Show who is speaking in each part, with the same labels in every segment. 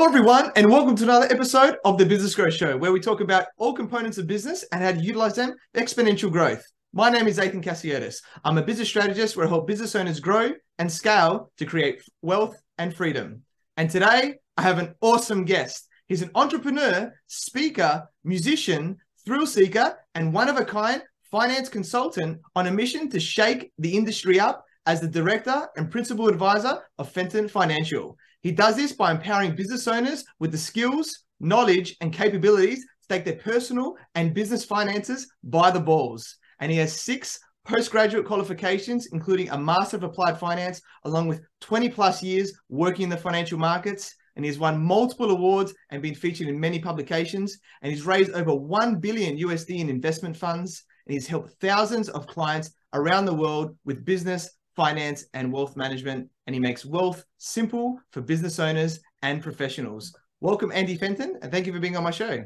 Speaker 1: Hello, everyone, and welcome to another episode of the Business Growth Show, where we talk about all components of business and how to utilize them for exponential growth. My name is Athin Cassiotis. I'm a business strategist where I help business owners grow and scale to create wealth and freedom. And today, I have an awesome guest. He's an entrepreneur, speaker, musician, thrill seeker, and one of a kind finance consultant on a mission to shake the industry up as the director and principal advisor of Fenton Financial. He does this by empowering business owners with the skills, knowledge, and capabilities to take their personal and business finances by the balls. And he has six postgraduate qualifications, including a Master of Applied Finance, along with 20 plus years working in the financial markets. And he's won multiple awards and been featured in many publications. And he's raised over 1 billion USD in investment funds. And he's helped thousands of clients around the world with business, finance, and wealth management. And he makes wealth simple for business owners and professionals. Welcome, Andy Fenton, and thank you for being on my show.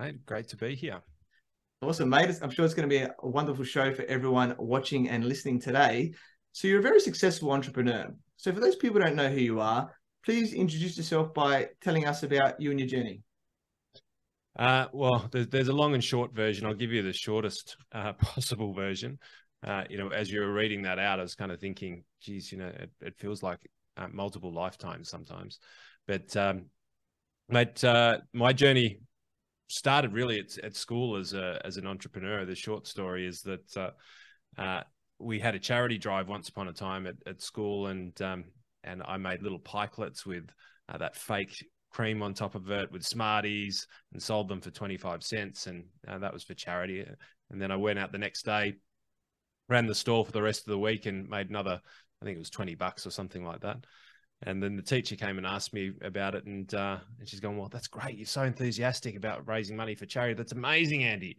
Speaker 2: Mate, great to be here.
Speaker 1: Awesome, mate. I'm sure it's going to be a wonderful show for everyone watching and listening today. So, you're a very successful entrepreneur. So, for those people who don't know who you are, please introduce yourself by telling us about you and your journey.
Speaker 2: Uh, well, there's, there's, a long and short version. I'll give you the shortest uh, possible version uh, you know, as you're reading that out, I was kind of thinking, geez, you know, it, it feels like uh, multiple lifetimes sometimes. But, um, uh, my journey started really at, at school as a as an entrepreneur. The short story is that uh, uh, we had a charity drive once upon a time at, at school, and um, and I made little pikelets with uh, that fake cream on top of it with Smarties and sold them for 25 cents. And that was for charity. And then I went out the next day, ran the store for the rest of the week and made another, I think it was 20 bucks or something like that. And then the teacher came and asked me about it, and uh, and she's going, "Well, that's great. You're so enthusiastic about raising money for charity. That's amazing, Andy."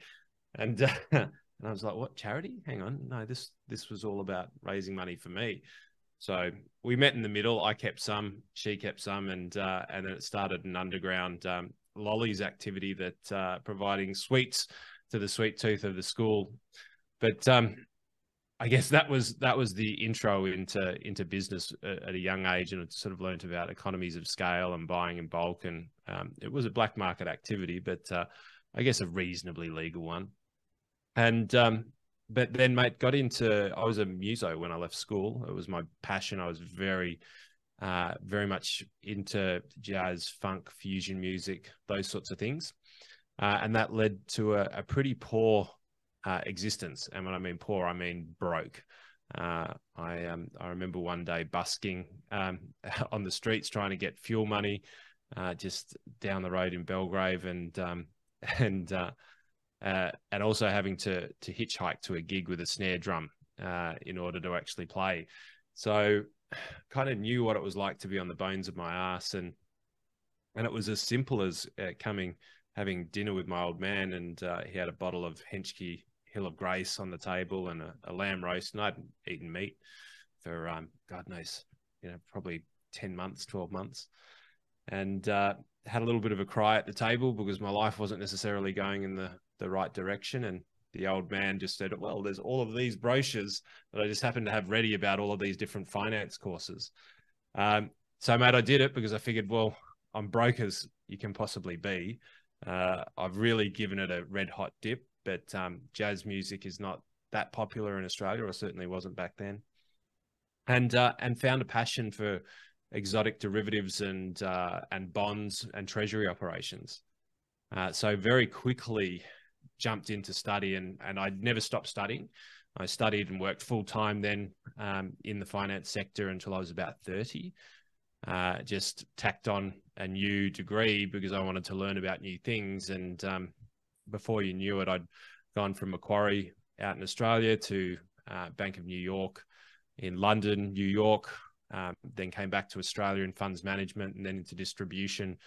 Speaker 2: And uh, and I was like, "What charity? Hang on, no this this was all about raising money for me." So we met in the middle. I kept some, she kept some, and uh, and then it started an underground um, lollies activity that uh, providing sweets to the sweet tooth of the school. But um, I guess that was that was the intro into into business at a young age, and sort of learned about economies of scale and buying in bulk. And um, it was a black market activity, but uh, I guess a reasonably legal one. And um, but then, mate, got into I was a muso when I left school. It was my passion. I was very uh, very much into jazz, funk, fusion music, those sorts of things. Uh, and that led to a, a pretty poor uh, existence. And when I mean poor, I mean broke. Uh, I um, I remember one day busking um, on the streets trying to get fuel money, uh, just down the road in Belgrave, and um, and uh, uh, and also having to to hitchhike to a gig with a snare drum uh, in order to actually play. So, kind of knew what it was like to be on the bones of my ass, and and it was as simple as coming having dinner with my old man, and he had a bottle of Henschke Hill of Grace on the table and a, a lamb roast. And I'd eaten meat for um, God knows, you know, probably ten months, twelve months, and uh, had a little bit of a cry at the table because my life wasn't necessarily going in the the right direction. And the old man just said, "Well, there's all of these brochures that I just happen to have ready about all of these different finance courses." Um, so, mate, I did it because I figured, well, I'm broke as you can possibly be. Uh, I've really given it a red hot dip but um, jazz music is not that popular in Australia, or certainly wasn't back then. And uh, and found a passion for exotic derivatives and uh, and bonds and treasury operations. Uh, so very quickly jumped into study, and and I never stopped studying. I studied and worked full time then um, in the finance sector until I was about thirty. Uh, just tacked on a new degree because I wanted to learn about new things, and um, before you knew it, I'd gone from Macquarie out in Australia to uh, Bank of New York in London, New York, um, then came back to Australia in funds management and then into distribution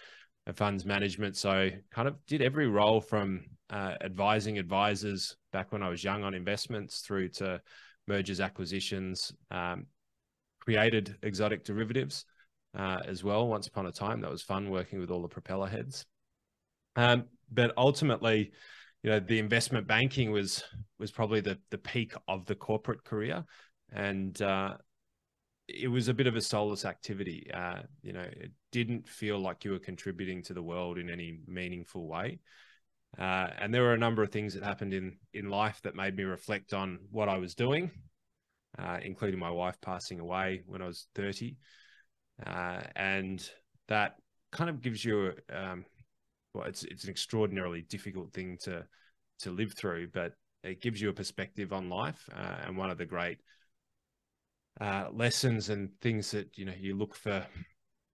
Speaker 2: of funds management. So kind of did every role from uh, advising advisors back when I was young on investments through to mergers, acquisitions, um, created exotic derivatives uh, as well. Once upon a time, that was fun working with all the propeller heads. Um, but ultimately, you know, the investment banking was was probably the the peak of the corporate career, and uh, it was a bit of a soulless activity. Uh, you know, it didn't feel like you were contributing to the world in any meaningful way. Uh, and there were a number of things that happened in in life that made me reflect on what I was doing, uh, including my wife passing away when I was thirty, uh, and that kind of gives you, um, well, it's it's an extraordinarily difficult thing to to live through, but it gives you a perspective on life. Uh, and one of the great uh, lessons and things that you know you look for,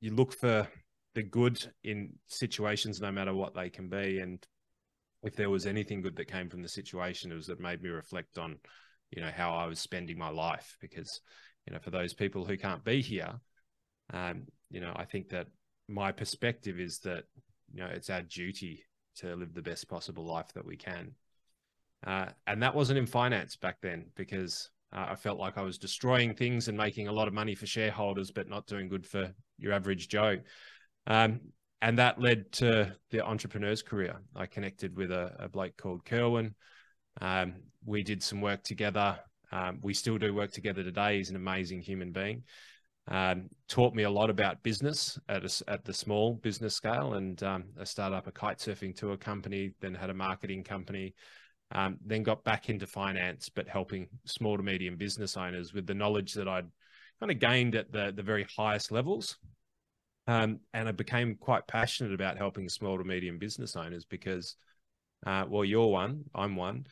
Speaker 2: you look for the good in situations, no matter what they can be. And if there was anything good that came from the situation, it was that made me reflect on, you know, how I was spending my life. Because, you know, for those people who can't be here, um, you know, I think that my perspective is that, you know, it's our duty to live the best possible life that we can. Uh, and that wasn't in finance back then because uh, I felt like I was destroying things and making a lot of money for shareholders, but not doing good for your average Joe. Um, and that led to the entrepreneur's career. I connected with a, a bloke called Kerwin. Um, we did some work together. Um, we still do work together today. He's an amazing human being. Um, taught me a lot about business at a, at the small business scale, and um, I started up a kite surfing tour company. Then had a marketing company, um, then got back into finance, but helping small to medium business owners with the knowledge that I'd kind of gained at the, the very highest levels. Um, and I became quite passionate about helping small to medium business owners because, uh, well, you're one, I'm one.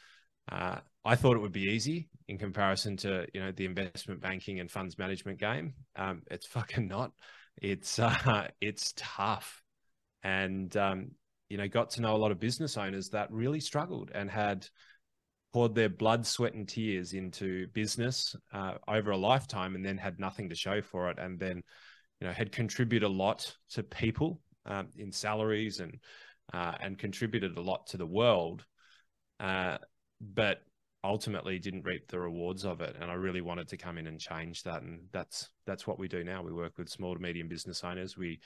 Speaker 2: Uh, I thought it would be easy in comparison to you know the investment banking and funds management game. Um, it's fucking not. It's uh, it's tough, and um, you know, got to know a lot of business owners that really struggled and had poured their blood, sweat, and tears into business uh, over a lifetime, and then had nothing to show for it, and then, you know, had contributed a lot to people um, in salaries and uh, and contributed a lot to the world, uh, but ultimately didn't reap the rewards of it. And I really wanted to come in and change that, and that's that's what we do now. We work with small to medium business owners. We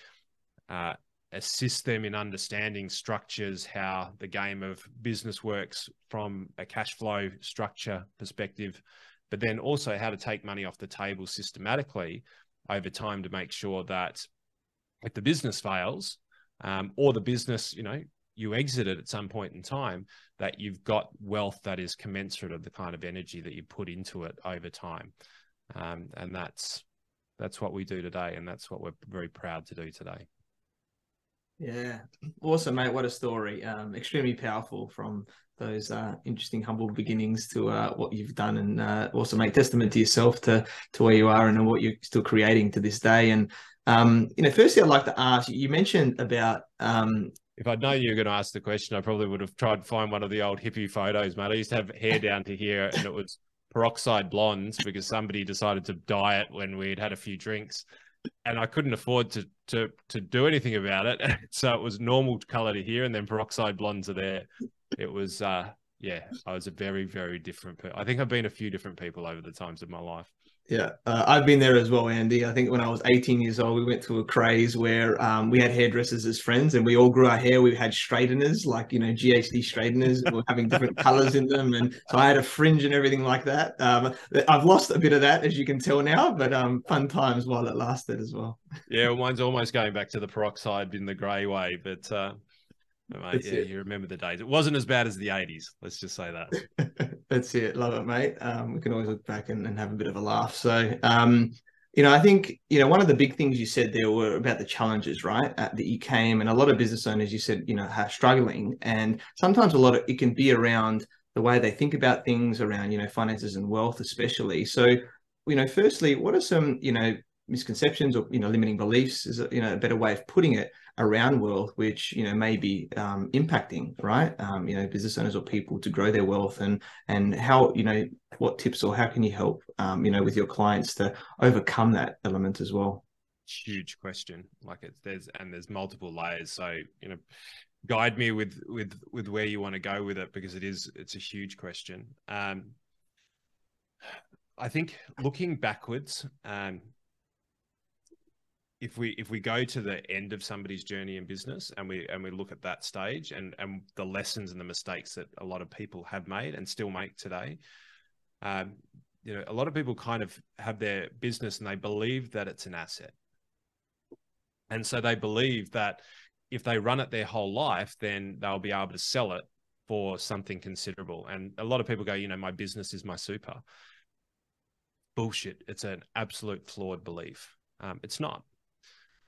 Speaker 2: uh, assist them in understanding structures, how the game of business works from a cash flow structure perspective, but then also how to take money off the table systematically over time to make sure that if the business fails um, or the business, you know, you exit it at some point in time, that you've got wealth that is commensurate of the kind of energy that you put into it over time. Um, and that's that's what we do today, and that's what we're very proud to do today.
Speaker 1: Yeah, awesome, mate. What a story. Um, extremely powerful from those uh, interesting, humble beginnings to uh, what you've done, and uh, also make testament to yourself to to where you are and what you're still creating to this day. And um, you know, firstly, I'd like to ask. You mentioned about. Um,
Speaker 2: if I'd known you were going to ask the question, I probably would have tried to find one of the old hippie photos, mate. I used to have hair down to here, and it was peroxide blondes because somebody decided to dye it when we'd had a few drinks and I couldn't afford to to to do anything about it. so it was normal color to here, and then peroxide blondes are there. It was uh yeah, I was a very very different. I think I've been a few different people over the times of my life.
Speaker 1: Yeah, uh, I've been there as well, Andy. I think when I was 18 years old, we went through a craze where um, we had hairdressers as friends and we all grew our hair. We had straighteners, like, you know, GHD straighteners, we having different colors in them. And so I had a fringe and everything like that. Um, I've lost a bit of that, as you can tell now, but um, fun times while it lasted as well.
Speaker 2: Yeah, well, mine's almost going back to the peroxide in the grey way, but uh, Mate, yeah, it. you remember the days. It wasn't as bad as the 80s. Let's just say that.
Speaker 1: That's it. Love it, mate. Um, we can always look back and, and, have a bit of a laugh. So, um, you know, I think, you know, one of the big things you said there were about the challenges, right? Uh, that you came and a lot of business owners, you said, you know, are struggling. And sometimes a lot of it can be around the way they think about things around, you know, finances and wealth, especially. So, you know, firstly, what are some, you know, misconceptions or, you know, limiting beliefs is, you know, a better way of putting it around wealth, which you know may be um, impacting, right? Um, you know, business owners or people to grow their wealth, and and how you know what tips or how can you help um, you know with your clients to overcome that element as well?
Speaker 2: Huge question. Like it's there's and there's multiple layers. So you know, guide me with with with where you want to go with it because it is it's a huge question. Um, I think looking backwards, um, if we if we go to the end of somebody's journey in business and we and we look at that stage and and the lessons and the mistakes that a lot of people have made and still make today um, you know, a lot of people kind of have their business and they believe that it's an asset. And so they believe that if they run it their whole life, then they'll be able to sell it for something considerable. And a lot of people go, you know, my business is my super. Bullshit. It's an absolute flawed belief. Um, it's not.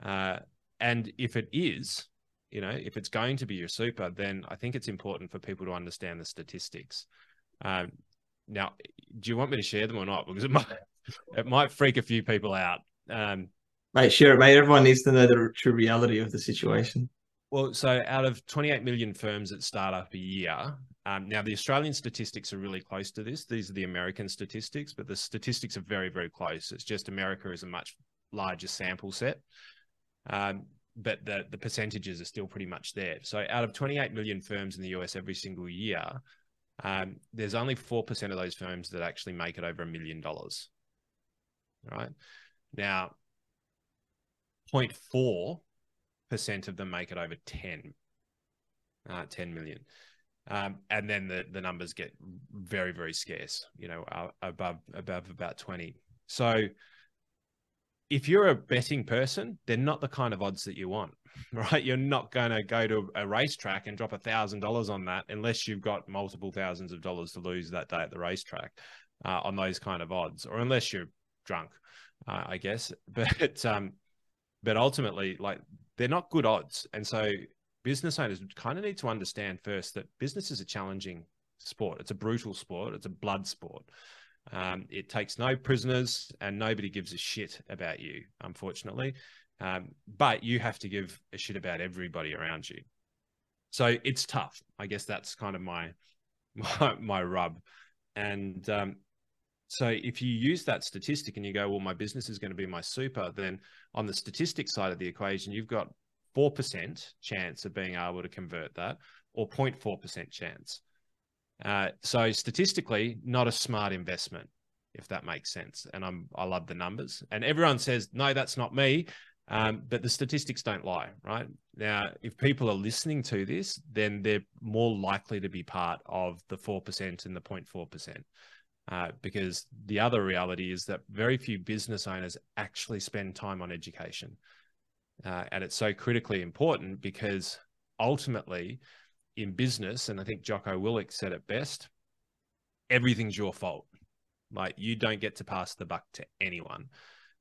Speaker 2: Uh, and if it is, you know, if it's going to be your super, then I think it's important for people to understand the statistics. Um, now, do you want me to share them or not? Because it might it might freak a few people out. Um,
Speaker 1: mate, share it, mate. Everyone needs to know the true reality of the situation.
Speaker 2: Well, so out of 28 million firms that start up a year, um, now the Australian statistics are really close to this. These are the American statistics, but the statistics are very, very close. It's just America is a much larger sample set. Um, but the the percentages are still pretty much there. So out of 28 million firms in the US every single year, um, there's only 4% of those firms that actually make it over a million dollars. Right. Now, 0.4% of them make it over 10, uh, 10 million. Um, and then the, the numbers get very, very scarce, you know, uh, above, above about 20. So if you're a betting person, they're not the kind of odds that you want right? You're not going to go to a racetrack and drop a thousand dollars on that unless you've got multiple thousands of dollars to lose that day at the racetrack uh, on those kind of odds, or unless you're drunk, uh, I guess. But um, but ultimately, like they're not good odds, and so business owners kind of need to understand first that business is a challenging sport. It's a brutal sport. It's a blood sport. Um, it takes no prisoners, and nobody gives a shit about you, unfortunately. Um, but you have to give a shit about everybody around you. So it's tough. I guess that's kind of my my, my rub. And um, so if you use that statistic and you go, well, my business is going to be my super, then on the statistic side of the equation, you've got 4% chance of being able to convert that or 0.4% chance. Uh, so statistically, not a smart investment, if that makes sense. And I'm I love the numbers. And everyone says, no, that's not me. Um, but the statistics don't lie, right? Now, if people are listening to this, then they're more likely to be part of the 4% and the 0.4%. Uh, because the other reality is that very few business owners actually spend time on education. Uh, and it's so critically important because ultimately, in business, and I think Jocko Willink said it best everything's your fault. Like you don't get to pass the buck to anyone.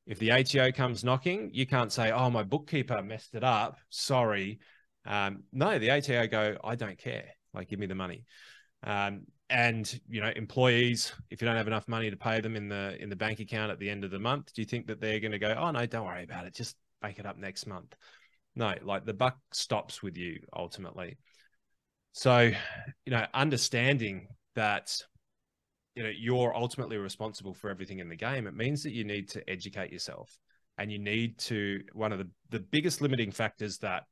Speaker 2: If the ATO comes knocking, you can't say, "Oh, my bookkeeper messed it up. Sorry." Um, no, the ATO go, "I don't care. Like, give me the money." Um, and you know, employees, if you don't have enough money to pay them in the in the bank account at the end of the month, do you think that they're going to go, "Oh no, don't worry about it. Just make it up next month"? No, like the buck stops with you ultimately. So, you know, understanding that you know you're ultimately responsible for everything in the game it means that you need to educate yourself and you need to one of the, the biggest limiting factors that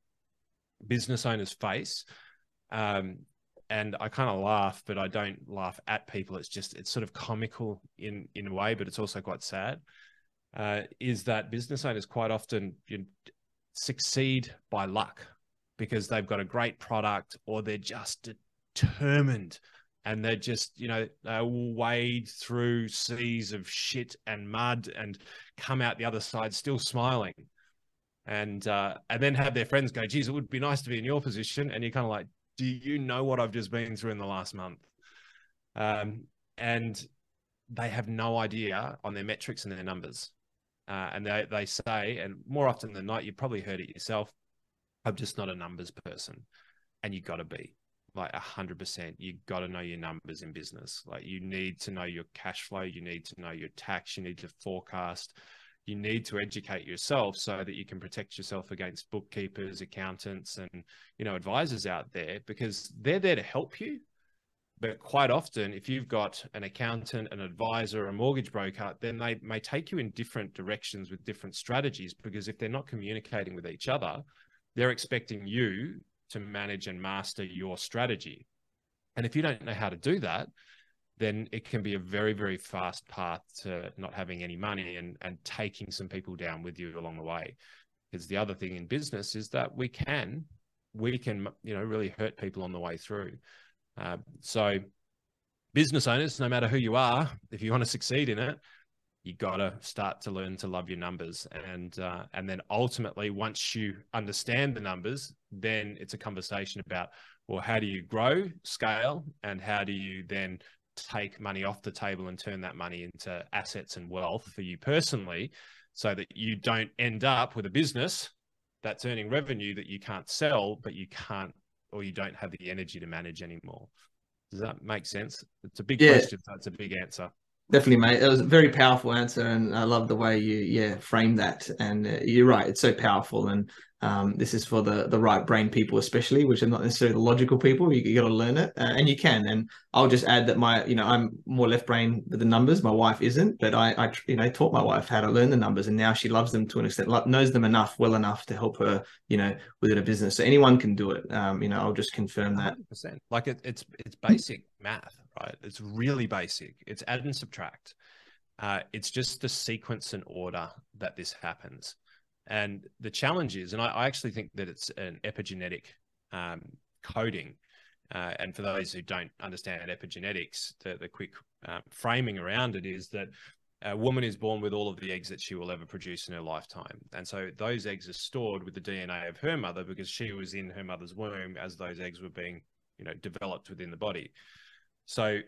Speaker 2: business owners face um, and i kind of laugh but i don't laugh at people. It's just it's sort of comical in in a way but it's also quite sad uh, is that business owners quite often you know, succeed by luck because they've got a great product or they're just determined and they're just you know they wade through seas of shit and mud and come out the other side still smiling. And uh, and then have their friends go geez it would be nice to be in your position. And you're kind of like do you know what i've just been through in the last month? Um, and they have no idea on their metrics and their numbers. Uh, and they, they say and more often than not you've probably heard it yourself i'm just not a numbers person and you got to be like a hundred percent. You got to know your numbers in business. Like you need to know your cash flow. You need to know your tax. You need to forecast. You need to educate yourself so that you can protect yourself against bookkeepers, accountants, and you know advisors out there because they're there to help you. But quite often, if you've got an accountant, an advisor, a mortgage broker, then they may take you in different directions with different strategies because if they're not communicating with each other, they're expecting you to manage and master your strategy. And if you don't know how to do that, then it can be a very, very fast path to not having any money and, and taking some people down with you along the way. Because the other thing in business is that we can, we can, you know, really hurt people on the way through. Uh, so business owners, no matter who you are, if you want to succeed in it, you got to start to learn to love your numbers. And uh, and then ultimately once you understand the numbers then it's a conversation about well how do you grow scale and how do you then take money off the table and turn that money into assets and wealth for you personally so that you don't end up with a business that's earning revenue that you can't sell but you can't or you don't have the energy to manage anymore? Does that make sense? It's a big yeah. question so it's a big answer
Speaker 1: Definitely, mate. It was a very powerful answer, and I love the way you, yeah, frame that. And uh, you're right; it's so powerful. And um, this is for the the right brain people, especially, which are not necessarily the logical people. You, you got to learn it, uh, and you can. And I'll just add that my, you know, I'm more left brain with the numbers. My wife isn't, but I, I, you know, taught my wife how to learn the numbers, and now she loves them to an extent, knows them enough, well enough to help her, you know, within a business. So anyone can do it. Um, you know, I'll just confirm that.
Speaker 2: 100%. Like it, it's it's basic math right? It's really basic. It's add and subtract. Uh, it's just the sequence and order that this happens. And the challenge is, and I, I actually think that it's an epigenetic um, coding. Uh, and for those who don't understand epigenetics, the, the quick uh, framing around it is that a woman is born with all of the eggs that she will ever produce in her lifetime. And so those eggs are stored with the DNA of her mother because she was in her mother's womb as those eggs were being, you know, developed within the body. So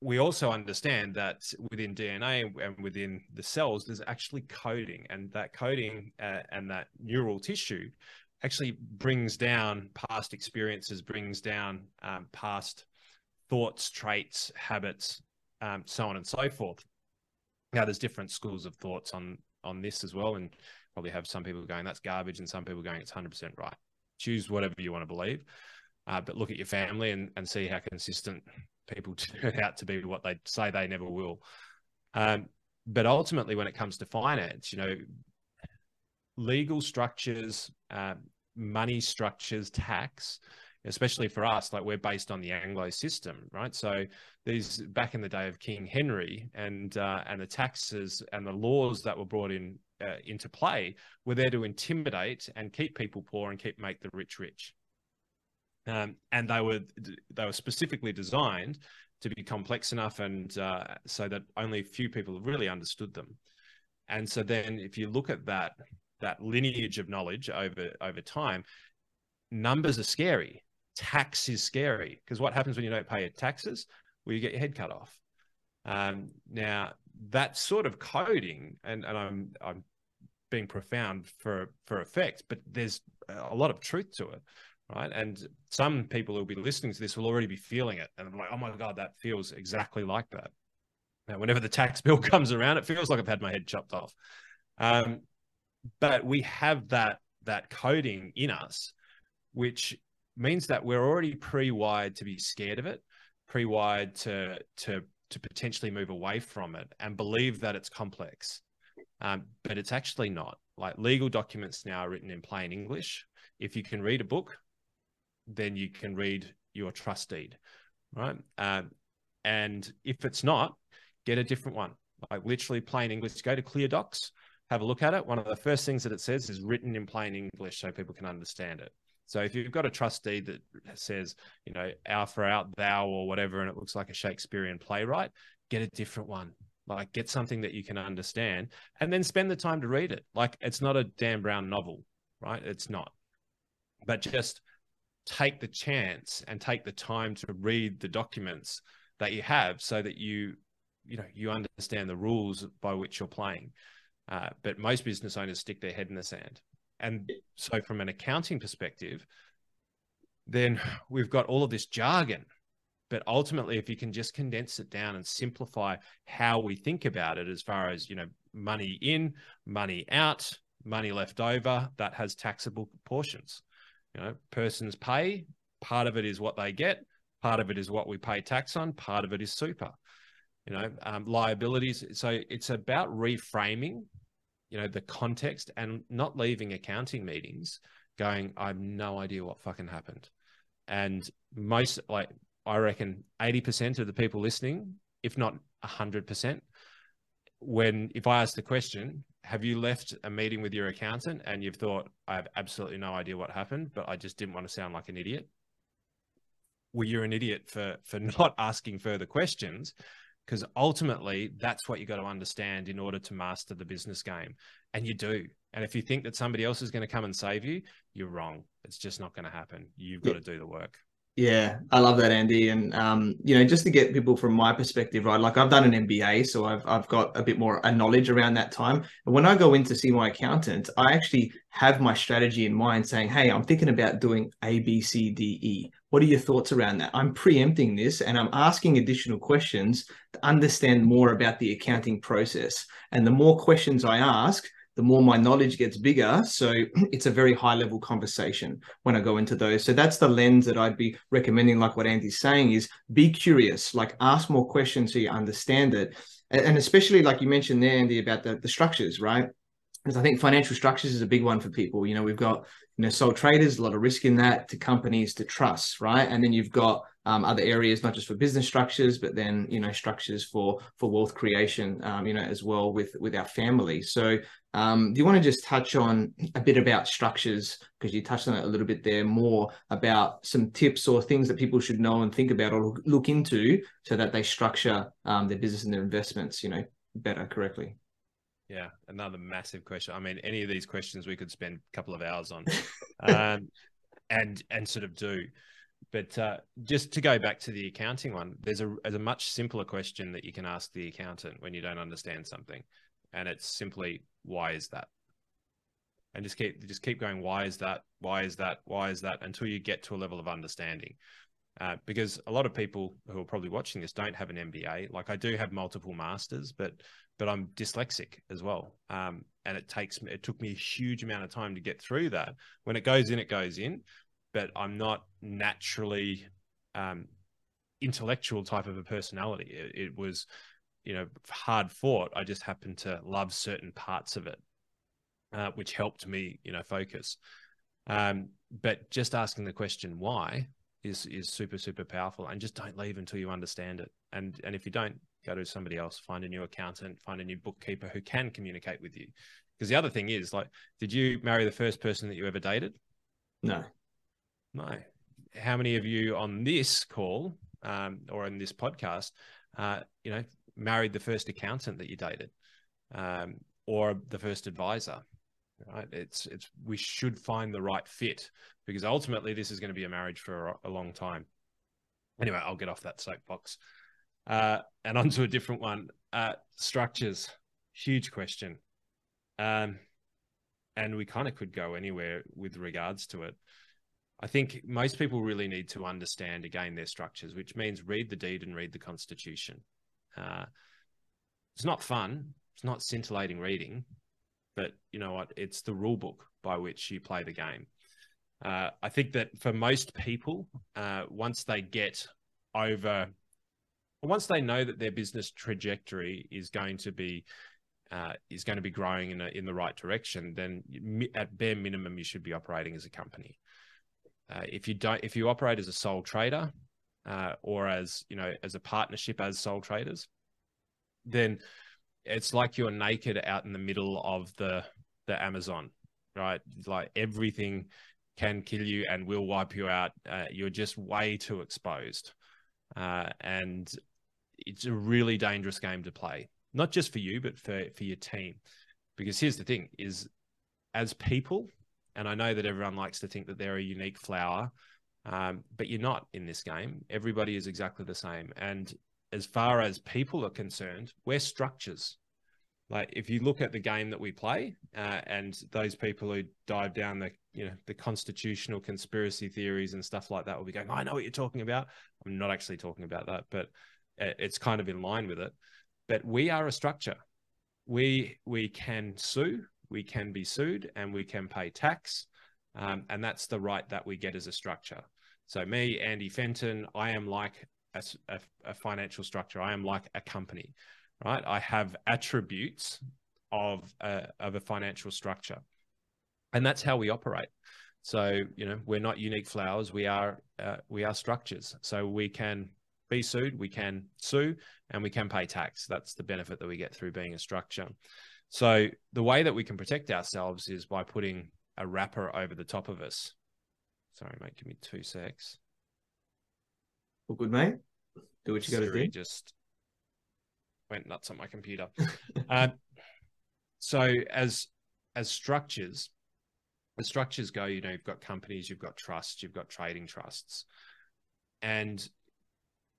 Speaker 2: we also understand that within DNA and within the cells, there's actually coding, and that coding uh, and that neural tissue actually brings down past experiences, brings down um, past thoughts, traits, habits, um, so on and so forth. Now, there's different schools of thoughts on on this as well, and probably have some people going that's garbage, and some people going it's 100% right. Choose whatever you want to believe, uh, but look at your family and, and see how consistent people turn out to be what they say they never will. Um, but ultimately, when it comes to finance, you know, legal structures, uh, money structures, tax, especially for us, like we're based on the Anglo system, right? So these back in the day of King Henry and uh, and the taxes and the laws that were brought in uh, into play were there to intimidate and keep people poor and keep make the rich rich. Um, and they were they were specifically designed to be complex enough and uh, so that only a few people really understood them. And so then, if you look at that that lineage of knowledge over over time, numbers are scary. Tax is scary because what happens when you don't pay your taxes? Well, you get your head cut off. Um, now that sort of coding, and, and I'm I'm being profound for for effect, but there's a lot of truth to it right? And some people who'll be listening to this will already be feeling it, and I'm like, oh my god, that feels exactly like that. Now, whenever the tax bill comes around, it feels like I've had my head chopped off. Um, but we have that that coding in us, which means that we're already pre-wired to be scared of it, pre-wired to to to potentially move away from it and believe that it's complex. Um, but it's actually not. Like legal documents now are written in plain English. If you can read a book, then you can read your trust deed, right? Um, and if it's not, get a different one, like literally plain English. Go to Cleardocs, have a look at it. One of the first things that it says is written in plain English so people can understand it. So if you've got a trust deed that says, you know, our for out thou or whatever, and it looks like a Shakespearean playwright, get a different one. Like get something that you can understand and then spend the time to read it. Like it's not a Dan Brown novel, right? It's not. But just take the chance and take the time to read the documents that you have so that you you know you understand the rules by which you're playing. Uh, but most business owners stick their head in the sand. And so from an accounting perspective then we've got all of this jargon. But ultimately if you can just condense it down and simplify how we think about it as far as you know money in money out money left over that has taxable portions you know, person's pay, part of it is what they get, part of it is what we pay tax on, part of it is super. You know, um, liabilities. So it's about reframing, you know, the context and not leaving accounting meetings going, I have no idea what fucking happened. And most, like, I reckon 80% of the people listening, if not 100%, when if I ask the question, have you left a meeting with your accountant and you've thought, I have absolutely no idea what happened, but I just didn't want to sound like an idiot? well, you're an idiot for for not asking further questions because ultimately that's what you got to understand in order to master the business game and you do and if you think that somebody else is going to come and save you you're wrong it's just not going to happen you've got yeah. to do the work
Speaker 1: yeah, I love that, Andy. And um, you know, just to get people from my perspective, right? Like I've done an MBA, so I've I've got a bit more a knowledge around that time. And when I go in to see my accountant, I actually have my strategy in mind, saying, "Hey, I'm thinking about doing A, B, C, D, E. What are your thoughts around that?" I'm preempting this, and I'm asking additional questions to understand more about the accounting process. And the more questions I ask, the more my knowledge gets bigger. So it's a very high level conversation when I go into those. So that's the lens that I'd be recommending, like what Andy's saying, is be curious, like ask more questions so you understand it. And especially like you mentioned there, Andy, about the, the structures, right? Because I think financial structures is a big one for people. You know, we've got, you know, sole traders, a lot of risk in that to companies to trust, right? And then you've got um, other areas, not just for business structures, but then you know structures for for wealth creation, um, you know, as well with with our family. So, um, do you want to just touch on a bit about structures because you touched on it a little bit there, more about some tips or things that people should know and think about or look into so that they structure um, their business and their investments, you know, better correctly.
Speaker 2: Yeah, another massive question. I mean, any of these questions we could spend a couple of hours on, um, and and sort of do. But uh, just to go back to the accounting one, there's a, there's a much simpler question that you can ask the accountant when you don't understand something, and it's simply why is that? And just keep just keep going. Why is that? Why is that? Why is that? Until you get to a level of understanding. Uh, because a lot of people who are probably watching this don't have an MBA. Like I do have multiple masters, but but I'm dyslexic as well, um, and it takes it took me a huge amount of time to get through that. When it goes in, it goes in but I'm not naturally um, intellectual type of a personality. It, it, was, you know, hard fought. I just happened to love certain parts of it, uh, which helped me, you know, focus. Um, but just asking the question why is is super super powerful, and just don't leave until you understand it. And and if you don't, go to somebody else, find a new accountant, find a new bookkeeper who can communicate with you. Because the other thing is, like, did you marry the first person that you ever dated?
Speaker 1: No.
Speaker 2: No. How many of you on this call um, or in this podcast, uh, you know, married the first accountant that you dated, um, or the first advisor? Right. It's it's we should find the right fit because ultimately this is going to be a marriage for a, long time. Anyway, I'll get off that soapbox uh, and onto a different one. Uh, structures, huge question. Um, and we kind of could go anywhere with regards to it. I think most people really need to understand again their structures, which means read the deed and read the constitution. Uh, it's not fun. It's not scintillating reading, but you know what? It's the rule book by which you play the game. Uh, I think that for most people, uh, once they get over, once they know that their business trajectory is going to be uh, is going to be growing in a, in the right direction, then at bare minimum you should be operating as a company. Uh, if you don't, if you operate as a sole trader uh, or as you know as a partnership as sole traders, then it's like you're naked out in the middle of the the Amazon, right? Like everything can kill you and will wipe you out. Uh, you're just way too exposed, uh, and it's a really dangerous game to play. Not just for you, but for for your team. Because here's the thing: is as people, and I know that everyone likes to think that they're a unique flower, um, but you're not in this game. Everybody is exactly the same. And as far as people are concerned, we're structures. Like if you look at the game that we play, uh, and those people who dive down the you know the constitutional conspiracy theories and stuff like that will be going, I know what you're talking about. I'm not actually talking about that, but it's kind of in line with it. But we are a structure. We we can sue we can be sued and we can pay tax. Um, and that's the right that we get as a structure. So, me, Andy Fenton, I am like a, a, a financial structure. I am like a company, right? I have attributes of a, of a financial structure. And that's how we operate. So, you know, we're not unique flowers. We are uh, we are structures. So we can be sued, we can sue, and we can pay tax. That's the benefit that we get through being a structure. So the way that we can protect ourselves is by putting a wrapper over the top of us. Sorry, mate, give me two secs.
Speaker 1: Well, good, mate. Do what you got to do.
Speaker 2: Just went nuts on my computer. um, so as as structures, as structures go, you know, you've got companies, you've got trusts, you've got trading trusts, and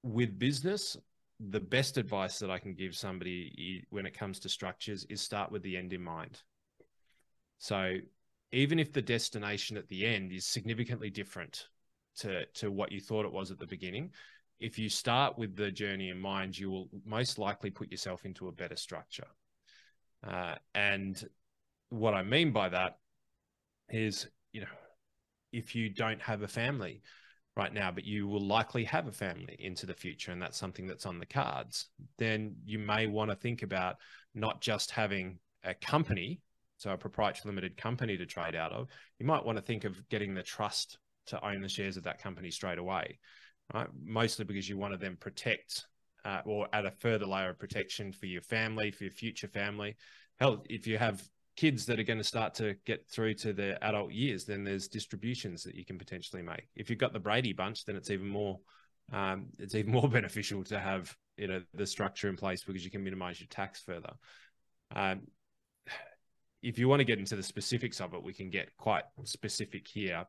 Speaker 2: with business, the best advice that I can give somebody when it comes to structures is start with the end in mind. So even if the destination at the end is significantly different to to what you thought it was at the beginning, if you start with the journey in mind, you will most likely put yourself into a better structure. Uh, and what I mean by that is, you know, if you don't have a family right now, but you will likely have a family into the future, and that's something that's on the cards, then you may want to think about not just having a company, so a proprietary limited company to trade out of. You might want to think of getting the trust to own the shares of that company straight away right? Mostly because you want to then protect uh, or add a further layer of protection for your family, for your future family. Hell, if you have kids that are going to start to get through to their adult years, then there's distributions that you can potentially make. If you've got the Brady bunch, then it's even more um, it's even more beneficial to have you know the structure in place because you can minimize your tax further. Um, if you want to get into the specifics of it, we can get quite specific here.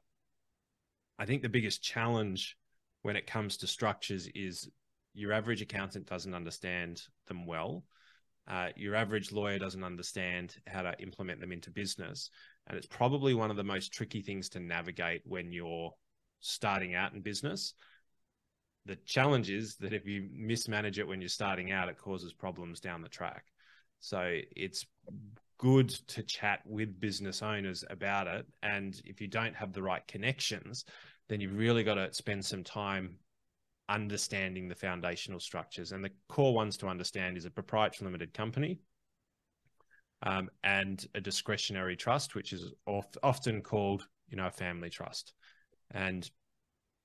Speaker 2: I think the biggest challenge when it comes to structures is your average accountant doesn't understand them well. Uh, your average lawyer doesn't understand how to implement them into business. And it's probably one of the most tricky things to navigate when you're starting out in business. The challenge is that if you mismanage it when you're starting out, it causes problems down the track. So it's good to chat with business owners about it. And if you don't have the right connections, then you've really got to spend some time understanding the foundational structures. And the core ones to understand is a proprietary limited company um, and a discretionary trust, which is oft, often called, you know, a family trust. And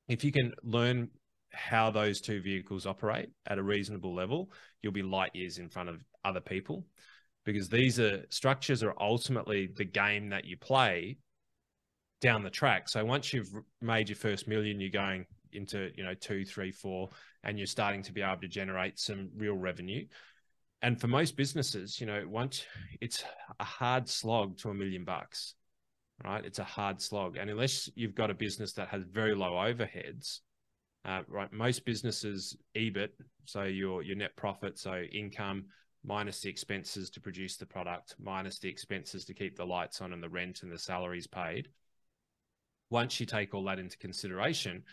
Speaker 2: if you can learn how those two vehicles operate at a reasonable level, you'll be light years in front of other people because these are structures are ultimately the game that you play down the track. So once you've made your first million, you're going into you know two, three, four, and you're starting to be able to generate some real revenue. And for most businesses, you know, once it's a hard slog to a million bucks, right? It's a hard slog, and unless you've got a business that has very low overheads, uh, right? Most businesses EBIT, so your your net profit, so income minus the expenses to produce the product, minus the expenses to keep the lights on and the rent and the salaries paid, once you take all that into consideration,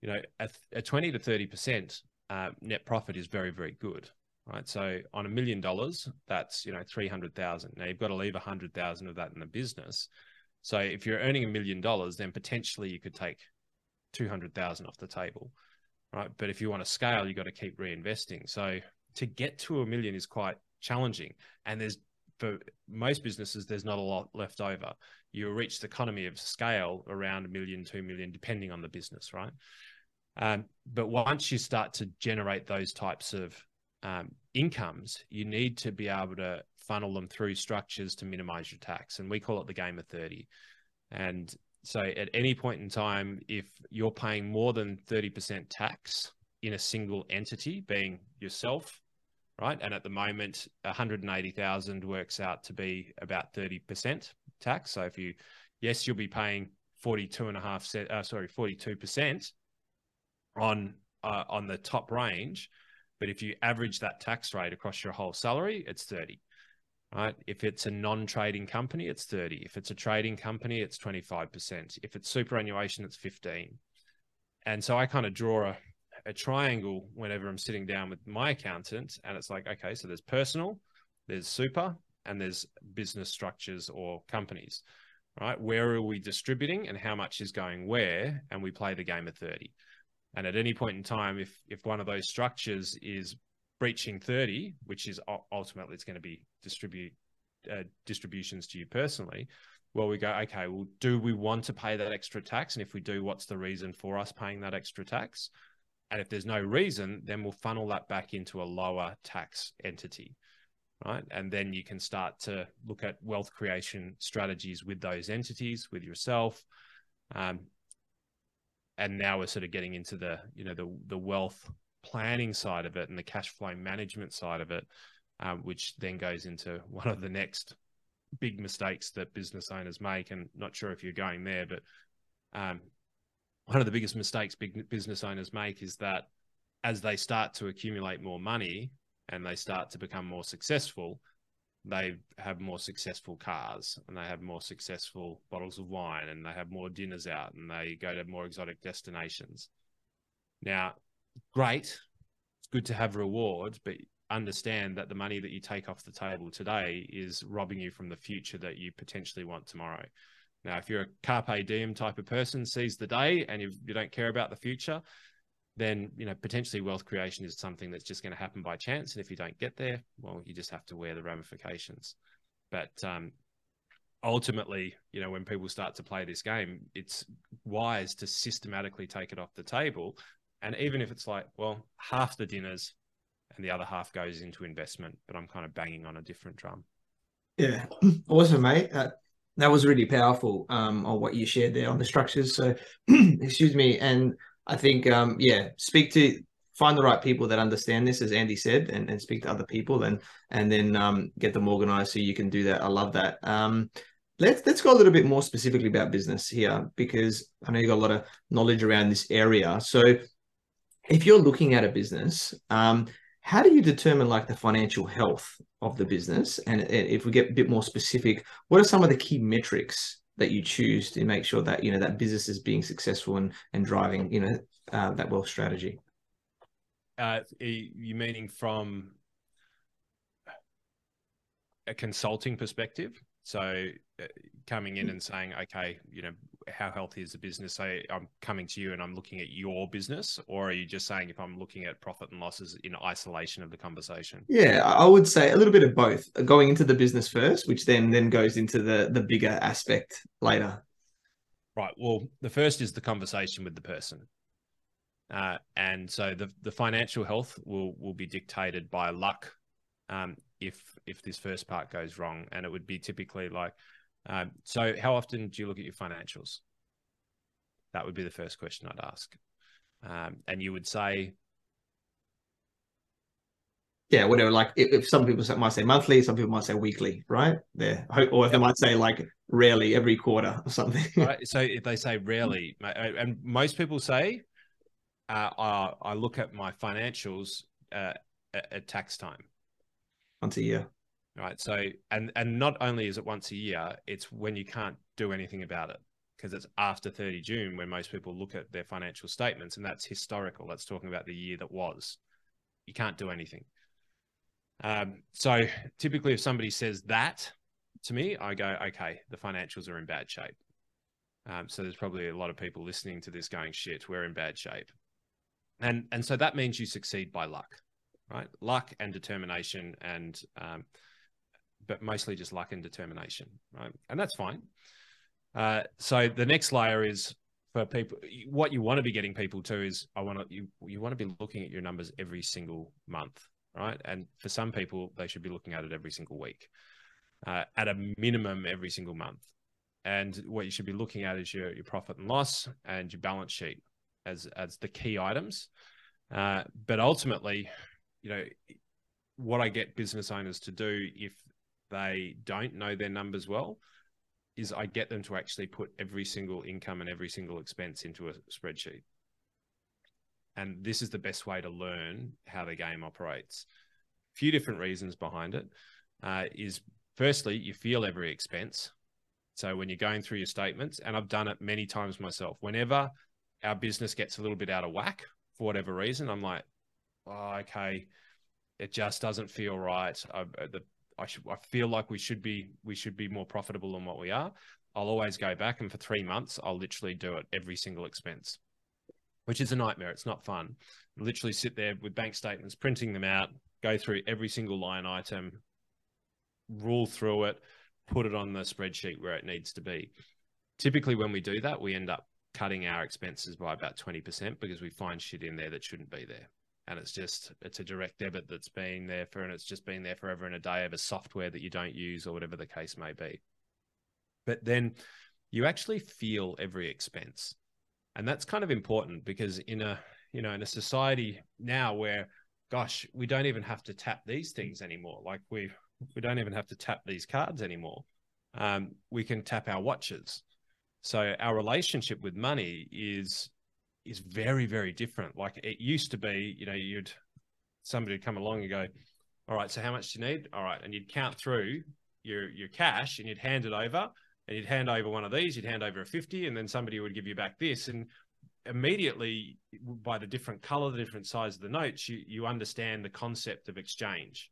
Speaker 2: you know, a, a 20 to 30% uh, net profit is very, very good, right? So on a million dollars, that's, you know, 300,000. Now you've got to leave a hundred thousand of that in the business. So if you're earning a million dollars, then potentially you could take 200,000 off the table, right? But if you want to scale, you've got to keep reinvesting. So to get to a million is quite challenging. And there's for most businesses, there's not a lot left over. You reach the economy of scale around a million, two million, depending on the business, right? Um, but once you start to generate those types of um, incomes, you need to be able to funnel them through structures to minimize your tax. And we call it the game of 30. And so at any point in time, if you're paying more than 30% tax in a single entity, being yourself, right? And at the moment, 180,000 works out to be about 30% tax. So if you, yes, you'll be paying 42 and a half, uh, sorry, 42% on, uh, on the top range. But if you average that tax rate across your whole salary, it's 30, right? If it's a non-trading company, it's 30. If it's a trading company, it's 25%. If it's superannuation, it's 15. And so I kind of draw a, a triangle whenever I'm sitting down with my accountant, and it's like, okay, so there's personal, there's super, and there's business structures or companies, right? Where are we distributing, and how much is going where? And we play the game of thirty. And at any point in time, if if one of those structures is breaching 30, which is ultimately it's going to be distribute uh, distributions to you personally, well, we go, okay, well, do we want to pay that extra tax? And if we do, what's the reason for us paying that extra tax? And if there's no reason, then we'll funnel that back into a lower tax entity, right? And then you can start to look at wealth creation strategies with those entities, with yourself. Um, and now we're sort of getting into the you know the the wealth planning side of it and the cash flow management side of it, um, which then goes into one of the next big mistakes that business owners make. And not sure if you're going there, but um, one of the biggest mistakes big business owners make is that as they start to accumulate more money and they start to become more successful, they have more successful cars and they have more successful bottles of wine and they have more dinners out and they go to more exotic destinations. Now, great, it's good to have reward, but understand that the money that you take off the table today is robbing you from the future that you potentially want tomorrow. Now, if you're a carpe diem type of person, seize the day, and you, you don't care about the future, then you know potentially wealth creation is something that's just going to happen by chance and if you don't get there well you just have to wear the ramifications. But um, ultimately you know when people start to play this game it's wise to systematically take it off the table and even if it's like well half the dinners and the other half goes into investment but i'm kind of banging on a different drum.
Speaker 1: Yeah. Awesome mate. Uh, that was really powerful um, on what you shared there on the structures. So excuse me and I think, um, yeah, speak to find the right people that understand this, as Andy said, and, and speak to other people, and and then um, get them organized so you can do that. I love that. Um, let's let's go a little bit more specifically about business here because I know you got a lot of knowledge around this area. So, if you're looking at a business, um, how do you determine like the financial health of the business? And if we get a bit more specific, what are some of the key metrics that you choose to make sure that you know that business is being successful and and driving you know uh, that wealth strategy?
Speaker 2: Uh you meaning from a consulting perspective? So uh, coming in and saying okay you know how healthy is the business? Say I'm coming to you and I'm looking at your business, or are you just saying if I'm looking at profit and losses in isolation of the conversation?
Speaker 1: Yeah, I would say a little bit of both. Going into the business first, which then then goes into the the bigger aspect later.
Speaker 2: Right. Well, the first is the conversation with the person. Uh, and so the the financial health will will be dictated by luck um, if if this first part goes wrong, and it would be typically like um, so, how often do you look at your financials? That would be the first question I'd ask. Um, and you would say,
Speaker 1: yeah, whatever. Like if, if, some people might say monthly, some people might say weekly, right? There, or if they might say like rarely every quarter or something.
Speaker 2: right. So if they say rarely, and most people say, uh, I, I look at my financials uh, at, at tax time.
Speaker 1: Once a year
Speaker 2: right so and and not only is it once a year it's when you can't do anything about it because it's after 30 june when most people look at their financial statements and that's historical that's talking about the year that was. You can't do anything. Um, so typically if somebody says that to me i go okay the financials are in bad shape. Um, so there's probably a lot of people listening to this going shit we're in bad shape. And and so that means you succeed by luck right? Luck and determination and um, but mostly just luck and determination, right? And that's fine. Uh, so the next layer is for people. What you want to be getting people to is I want to you you want to be looking at your numbers every single month, right? And for some people, they should be looking at it every single week, uh, at a minimum every single month. And what you should be looking at is your your profit and loss and your balance sheet as as the key items. Uh, but ultimately, you know, what I get business owners to do if they don't know their numbers well is I get them to actually put every single income and every single expense into a spreadsheet. And this is the best way to learn how the game operates. A few different reasons behind it uh, is firstly, you feel every expense. So when you're going through your statements, and I've done it many times myself, whenever our business gets a little bit out of whack for whatever reason, I'm like, oh, okay, it just doesn't feel right. I, the I should I feel like we should be we should be more profitable than what we are. I'll always go back and for three months I'll literally do it every single expense, which is a nightmare. It's not fun. I literally sit there with bank statements, printing them out, go through every single line item, rule through it, put it on the spreadsheet where it needs to be. Typically, when we do that, we end up cutting our expenses by about 20% because we find shit in there that shouldn't be there and it's just it's a direct debit that's been there for and it's just been there forever and a day of a software that you don't use or whatever the case may be. But then you actually feel every expense. And that's kind of important because in a you know in a society now where gosh we don't even have to tap these things anymore. Like we we don't even have to tap these cards anymore. Um, we can tap our watches. So our relationship with money is is very very different. Like it used to be you know you'd somebody would come along and go all right so how much do you need? All right and you'd count through your your cash and you'd hand it over and you'd hand over one of these you'd hand over a 50 and then somebody would give you back this. And immediately by the different color the different size of the notes you you understand the concept of exchange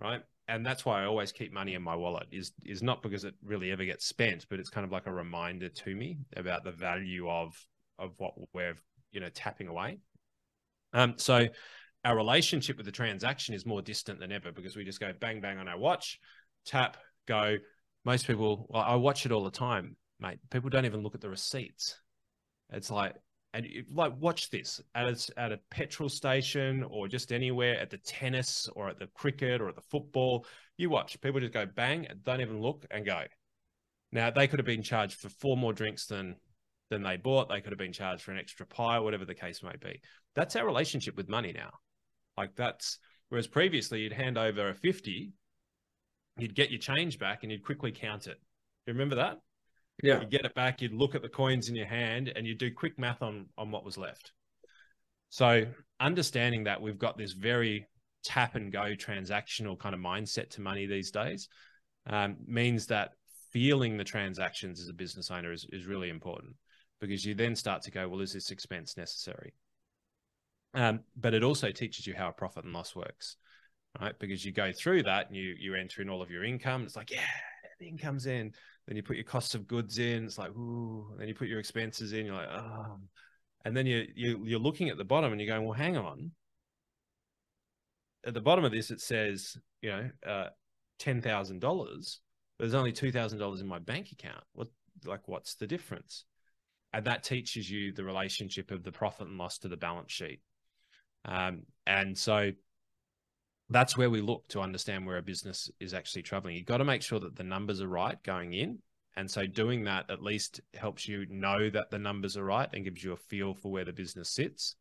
Speaker 2: right? And that's why i always keep money in my wallet is is not because it really ever gets spent but it's kind of like a reminder to me about the value of of what we're you know tapping away. Um so our relationship with the transaction is more distant than ever because we just go bang bang on our watch tap go. Most people well i watch it all the time mate. People don't even look at the receipts. It's like and like watch this. At a, at a petrol station or just anywhere at the tennis or at the cricket or at the football you watch. People just go bang don't even look and go. Now they could have been charged for four more drinks than than they bought they could have been charged for an extra pie whatever the case may be. That's our relationship with money now. Like that's whereas previously you'd hand over a 50 you'd get your change back and you'd quickly count it. You remember that?
Speaker 1: Yeah.
Speaker 2: You get it back, you'd look at the coins in your hand and you do quick math on on what was left. So understanding that we've got this very tap and go transactional kind of mindset to money these days um, means that feeling the transactions as a business owner is, is really important because you then start to go, well, is this expense necessary? Um, but it also teaches you how a profit and loss works, right? Because you go through that and you you enter in all of your income. It's like, yeah, the income's in. Then you put your costs of goods in. It's like, ooh. Then you put your expenses in. You're like, oh. And then you, you you're looking at the bottom and you're going, well, hang on. At the bottom of this, it says, you know, uh, ten thousand dollars. There's only two thousand dollars in my bank account. What like what's the difference? And that teaches you the relationship of the profit and loss to the balance sheet. Um, and so that's where we look to understand where a business is actually traveling. You've got to make sure that the numbers are right going in. And so doing that at least helps you know that the numbers are right and gives you a feel for where the business sits.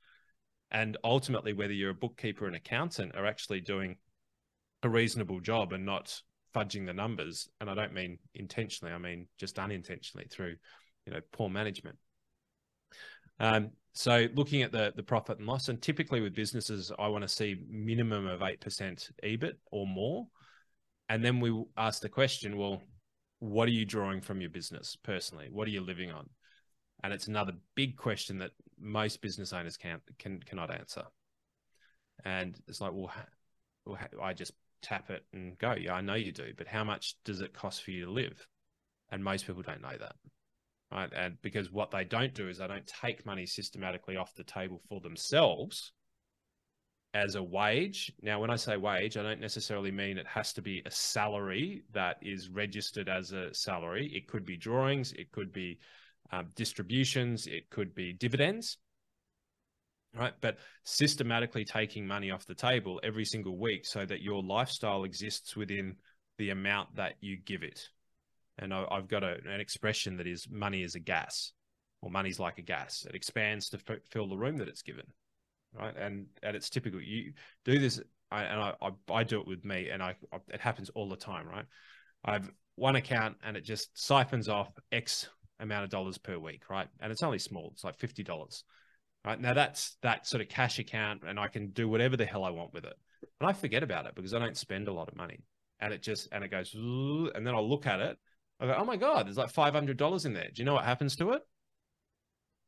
Speaker 2: And ultimately, whether you're a bookkeeper or an accountant are actually doing a reasonable job and not fudging the numbers. And I don't mean intentionally, I mean just unintentionally through, you know, poor management. Um, so looking at the the profit and loss, and typically with businesses, I want to see minimum of eight percent EBIT or more, and then we ask the question: Well, what are you drawing from your business personally? What are you living on? And it's another big question that most business owners can't can cannot answer. And it's like, well, well, I just tap it and go. Yeah, I know you do, but how much does it cost for you to live? And most people don't know that right? And because what they don't do is they don't take money systematically off the table for themselves as a wage. Now, when I say wage, I don't necessarily mean it has to be a salary that is registered as a salary. It could be drawings, it could be um, distributions, it could be dividends. Right. But systematically taking money off the table every single week so that your lifestyle exists within the amount that you give it and I, have got a, an expression that is money is a gas, or money's like a gas. It expands to f- fill the room that it's given, right? And and it's typical. You do this, I, and I, I, I do it with me, and I, I it happens all the time, right? I've one account, and it just siphons off X amount of dollars per week, right? And it's only small. It's like fifty dollars. Right now, that's that sort of cash account, and I can do whatever the hell I want with it. And I forget about it because I don't spend a lot of money, and it just and it goes, and then I'll look at it, I go, oh my God, there's like $500 in there. Do you know what happens to it?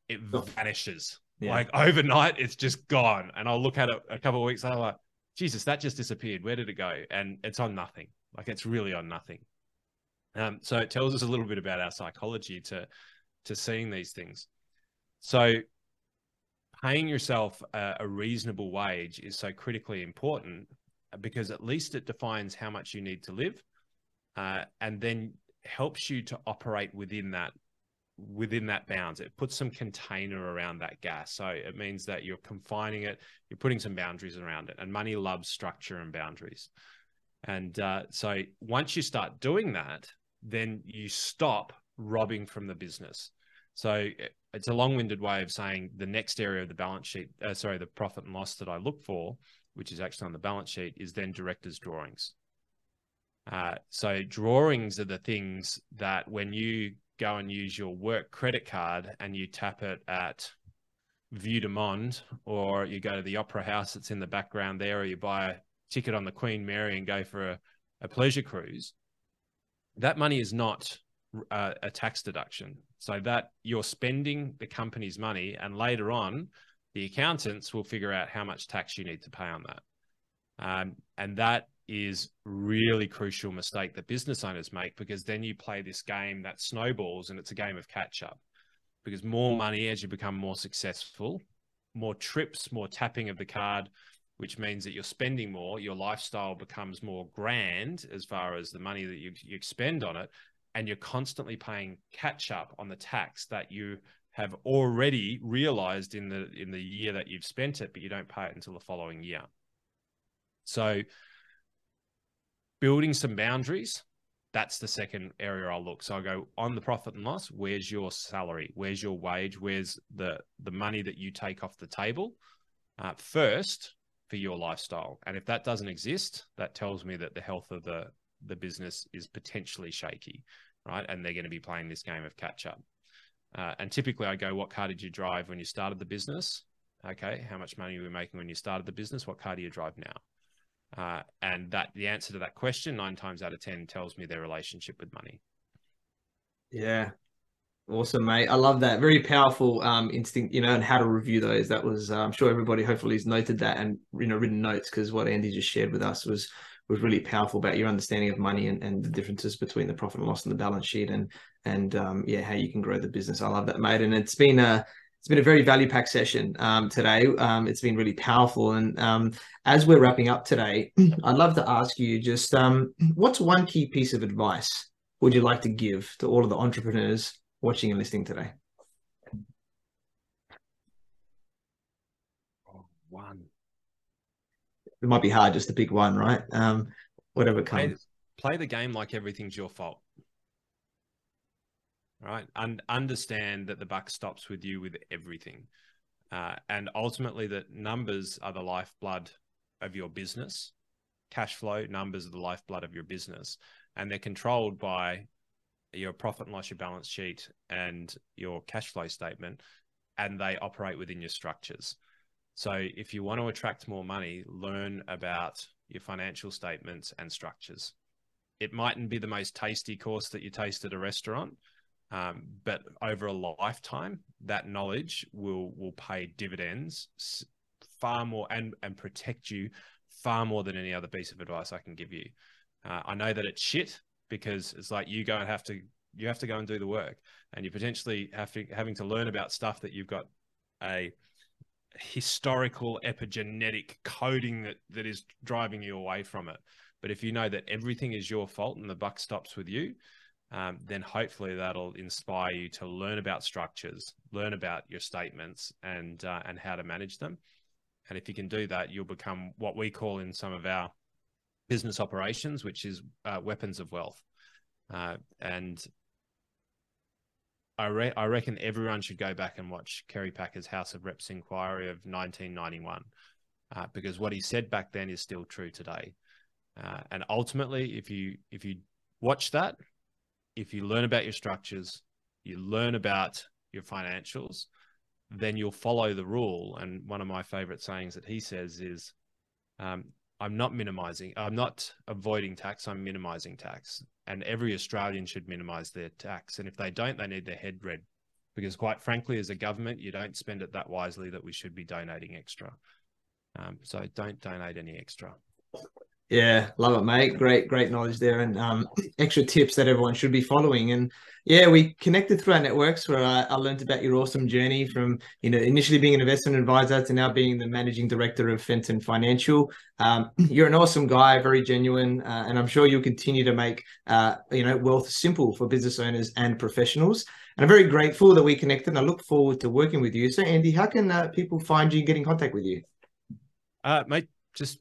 Speaker 2: It vanishes. Yeah. Like overnight, it's just gone. And I'll look at it a couple of weeks later, like, Jesus, that just disappeared. Where did it go? And it's on nothing. Like it's really on nothing. Um, so it tells us a little bit about our psychology to to seeing these things. So paying yourself a, a reasonable wage is so critically important because at least it defines how much you need to live. Uh, and then helps you to operate within that within that bounds. It puts some container around that gas. So it means that you're confining it you're putting some boundaries around it and money loves structure and boundaries. And uh, so once you start doing that then you stop robbing from the business. So it's a long-winded way of saying the next area of the balance sheet, uh, sorry, the profit and loss that I look for, which is actually on the balance sheet, is then directors' drawings. Uh, so drawings are the things that when you go and use your work credit card and you tap it at Vue de Monde, or you go to the Opera House that's in the background there, or you buy a ticket on the Queen Mary and go for a, a pleasure cruise, that money is not uh, a tax deduction. So that you're spending the company's money, and later on, the accountants will figure out how much tax you need to pay on that. Um, and that is really crucial mistake that business owners make because then you play this game that snowballs and it's a game of catch up because more money as you become more successful, more trips, more tapping of the card, which means that you're spending more, your lifestyle becomes more grand as far as the money that you, you spend on it. And you're constantly paying catch up on the tax that you have already realized in the in the year that you've spent it, but you don't pay it until the following year. So building some boundaries that's the second area I'll look. So I go on the profit and loss. Where's your salary? Where's your wage? Where's the the money that you take off the table uh, first for your lifestyle? And if that doesn't exist, that tells me that the health of the the business is potentially shaky, right? And they're going to be playing this game of catch up. Uh, and typically, I go, "What car did you drive when you started the business? Okay, how much money were you making when you started the business? What car do you drive now?" Uh, and that the answer to that question, nine times out of 10, tells me their relationship with money.
Speaker 1: Yeah. Awesome, mate. I love that. Very powerful um, instinct, you know, and how to review those. That was, uh, I'm sure everybody hopefully has noted that and, you know, written notes because what Andy just shared with us was was really powerful about your understanding of money and, and the differences between the profit and loss and the balance sheet and and um, yeah, how you can grow the business. I love that, mate. And it's been a it's been a very value packed session um, today. Um, it's been really powerful. And um, as we're wrapping up today, I'd love to ask you just um, what's one key piece of advice would you like to give to all of the entrepreneurs watching and listening today?
Speaker 2: Oh, one.
Speaker 1: It might be hard just to pick one, right? Um, whatever comes.
Speaker 2: Play, play the game like everything's your fault right? And understand that the buck stops with you with everything. Uh, and ultimately, that numbers are the lifeblood of your business. Cash flow numbers are the lifeblood of your business, and they're controlled by your profit and loss, your balance sheet, and your cash flow statement, and they operate within your structures. So, if you want to attract more money, learn about your financial statements and structures. It mightn't be the most tasty course that you taste at a restaurant, um, but over a lifetime, that knowledge will will pay dividends far more and and protect you far more than any other piece of advice I can give you. Uh, I know that it's shit because it's like you go and have to you have to go and do the work, and you potentially have to having to learn about stuff that you've got a historical epigenetic coding that that is driving you away from it. But if you know that everything is your fault and the buck stops with you, um, then hopefully that'll inspire you to learn about structures, learn about your statements, and uh, and how to manage them. And if you can do that, you'll become what we call in some of our business operations, which is uh, weapons of wealth. Uh, and I, re- I reckon everyone should go back and watch Kerry Packer's House of Reps inquiry of 1991, uh, because what he said back then is still true today. Uh, and ultimately, if you if you watch that if you learn about your structures, you learn about your financials, then you'll follow the rule. And one of my favorite sayings that he says is, um, I'm not minimizing, I'm not avoiding tax, I'm minimizing tax. And every Australian should minimize their tax. And if they don't, they need their head read. Because quite frankly, as a government, you don't spend it that wisely that we should be donating extra. Um, so don't donate any extra.
Speaker 1: Yeah, love it, mate. Great, great knowledge there, and um, extra tips that everyone should be following. And yeah, we connected through our networks where I, I learned about your awesome journey from you know initially being an investment advisor to now being the managing director of Fenton Financial. Um, you're an awesome guy, very genuine, uh, and I'm sure you'll continue to make uh, you know wealth simple for business owners and professionals. And I'm very grateful that we connected. And I look forward to working with you. So, Andy, how can uh, people find you and get in contact with you?
Speaker 2: Uh, mate, just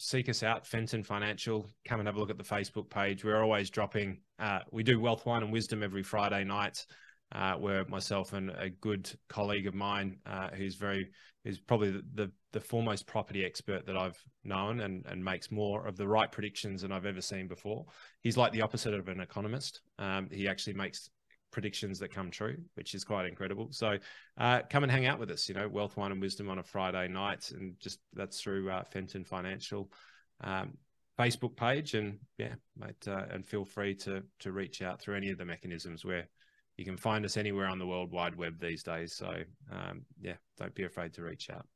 Speaker 2: seek us out, Fenton Financial. Come and have a look at the Facebook page. We're always dropping. Uh, we do wealth, wine, and wisdom every Friday night. uh, where myself and a good colleague of mine, uh, who's very, who's probably the, the, the foremost property expert that I've known, and and makes more of the right predictions than I've ever seen before. He's like the opposite of an economist. Um, he actually makes predictions that come true, which is quite incredible. So uh, come and hang out with us. You know, Wealth, Wine, and Wisdom on a Friday night, and just that's through uh, Fenton Financial. Um, Facebook page and yeah, mate, uh, and feel free to to reach out through any of the mechanisms where you can find us anywhere on the World Wide Web these days. So um, yeah, don't be afraid to reach out.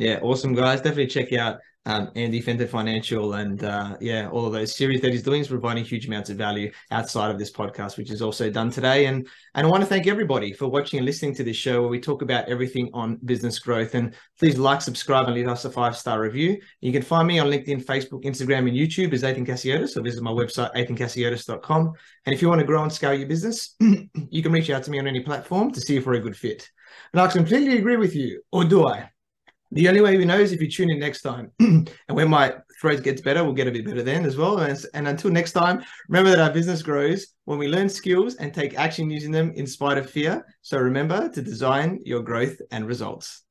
Speaker 1: Yeah, awesome guys. Definitely check out um, Andy Fenton Financial and uh, yeah, all of those series that he's doing is providing huge amounts of value outside of this podcast, which is also done today. And and I want to thank everybody for watching and listening to this show where we talk about everything on business growth. And please like, subscribe, and leave us a five star review. You can find me on LinkedIn, Facebook, Instagram, and YouTube as Athin Cassiotis, or visit my website athincassiotis.com. And if you want to grow and scale your business, you can reach out to me on any platform to see if we're a good fit. And I completely agree with you, or do I? The only way we know is if you tune in next time. and when my throat gets better, we'll get a bit better then as well. And, and until next time, remember that our business grows when we learn skills and take action using them in spite of fear. So remember to design your growth and results.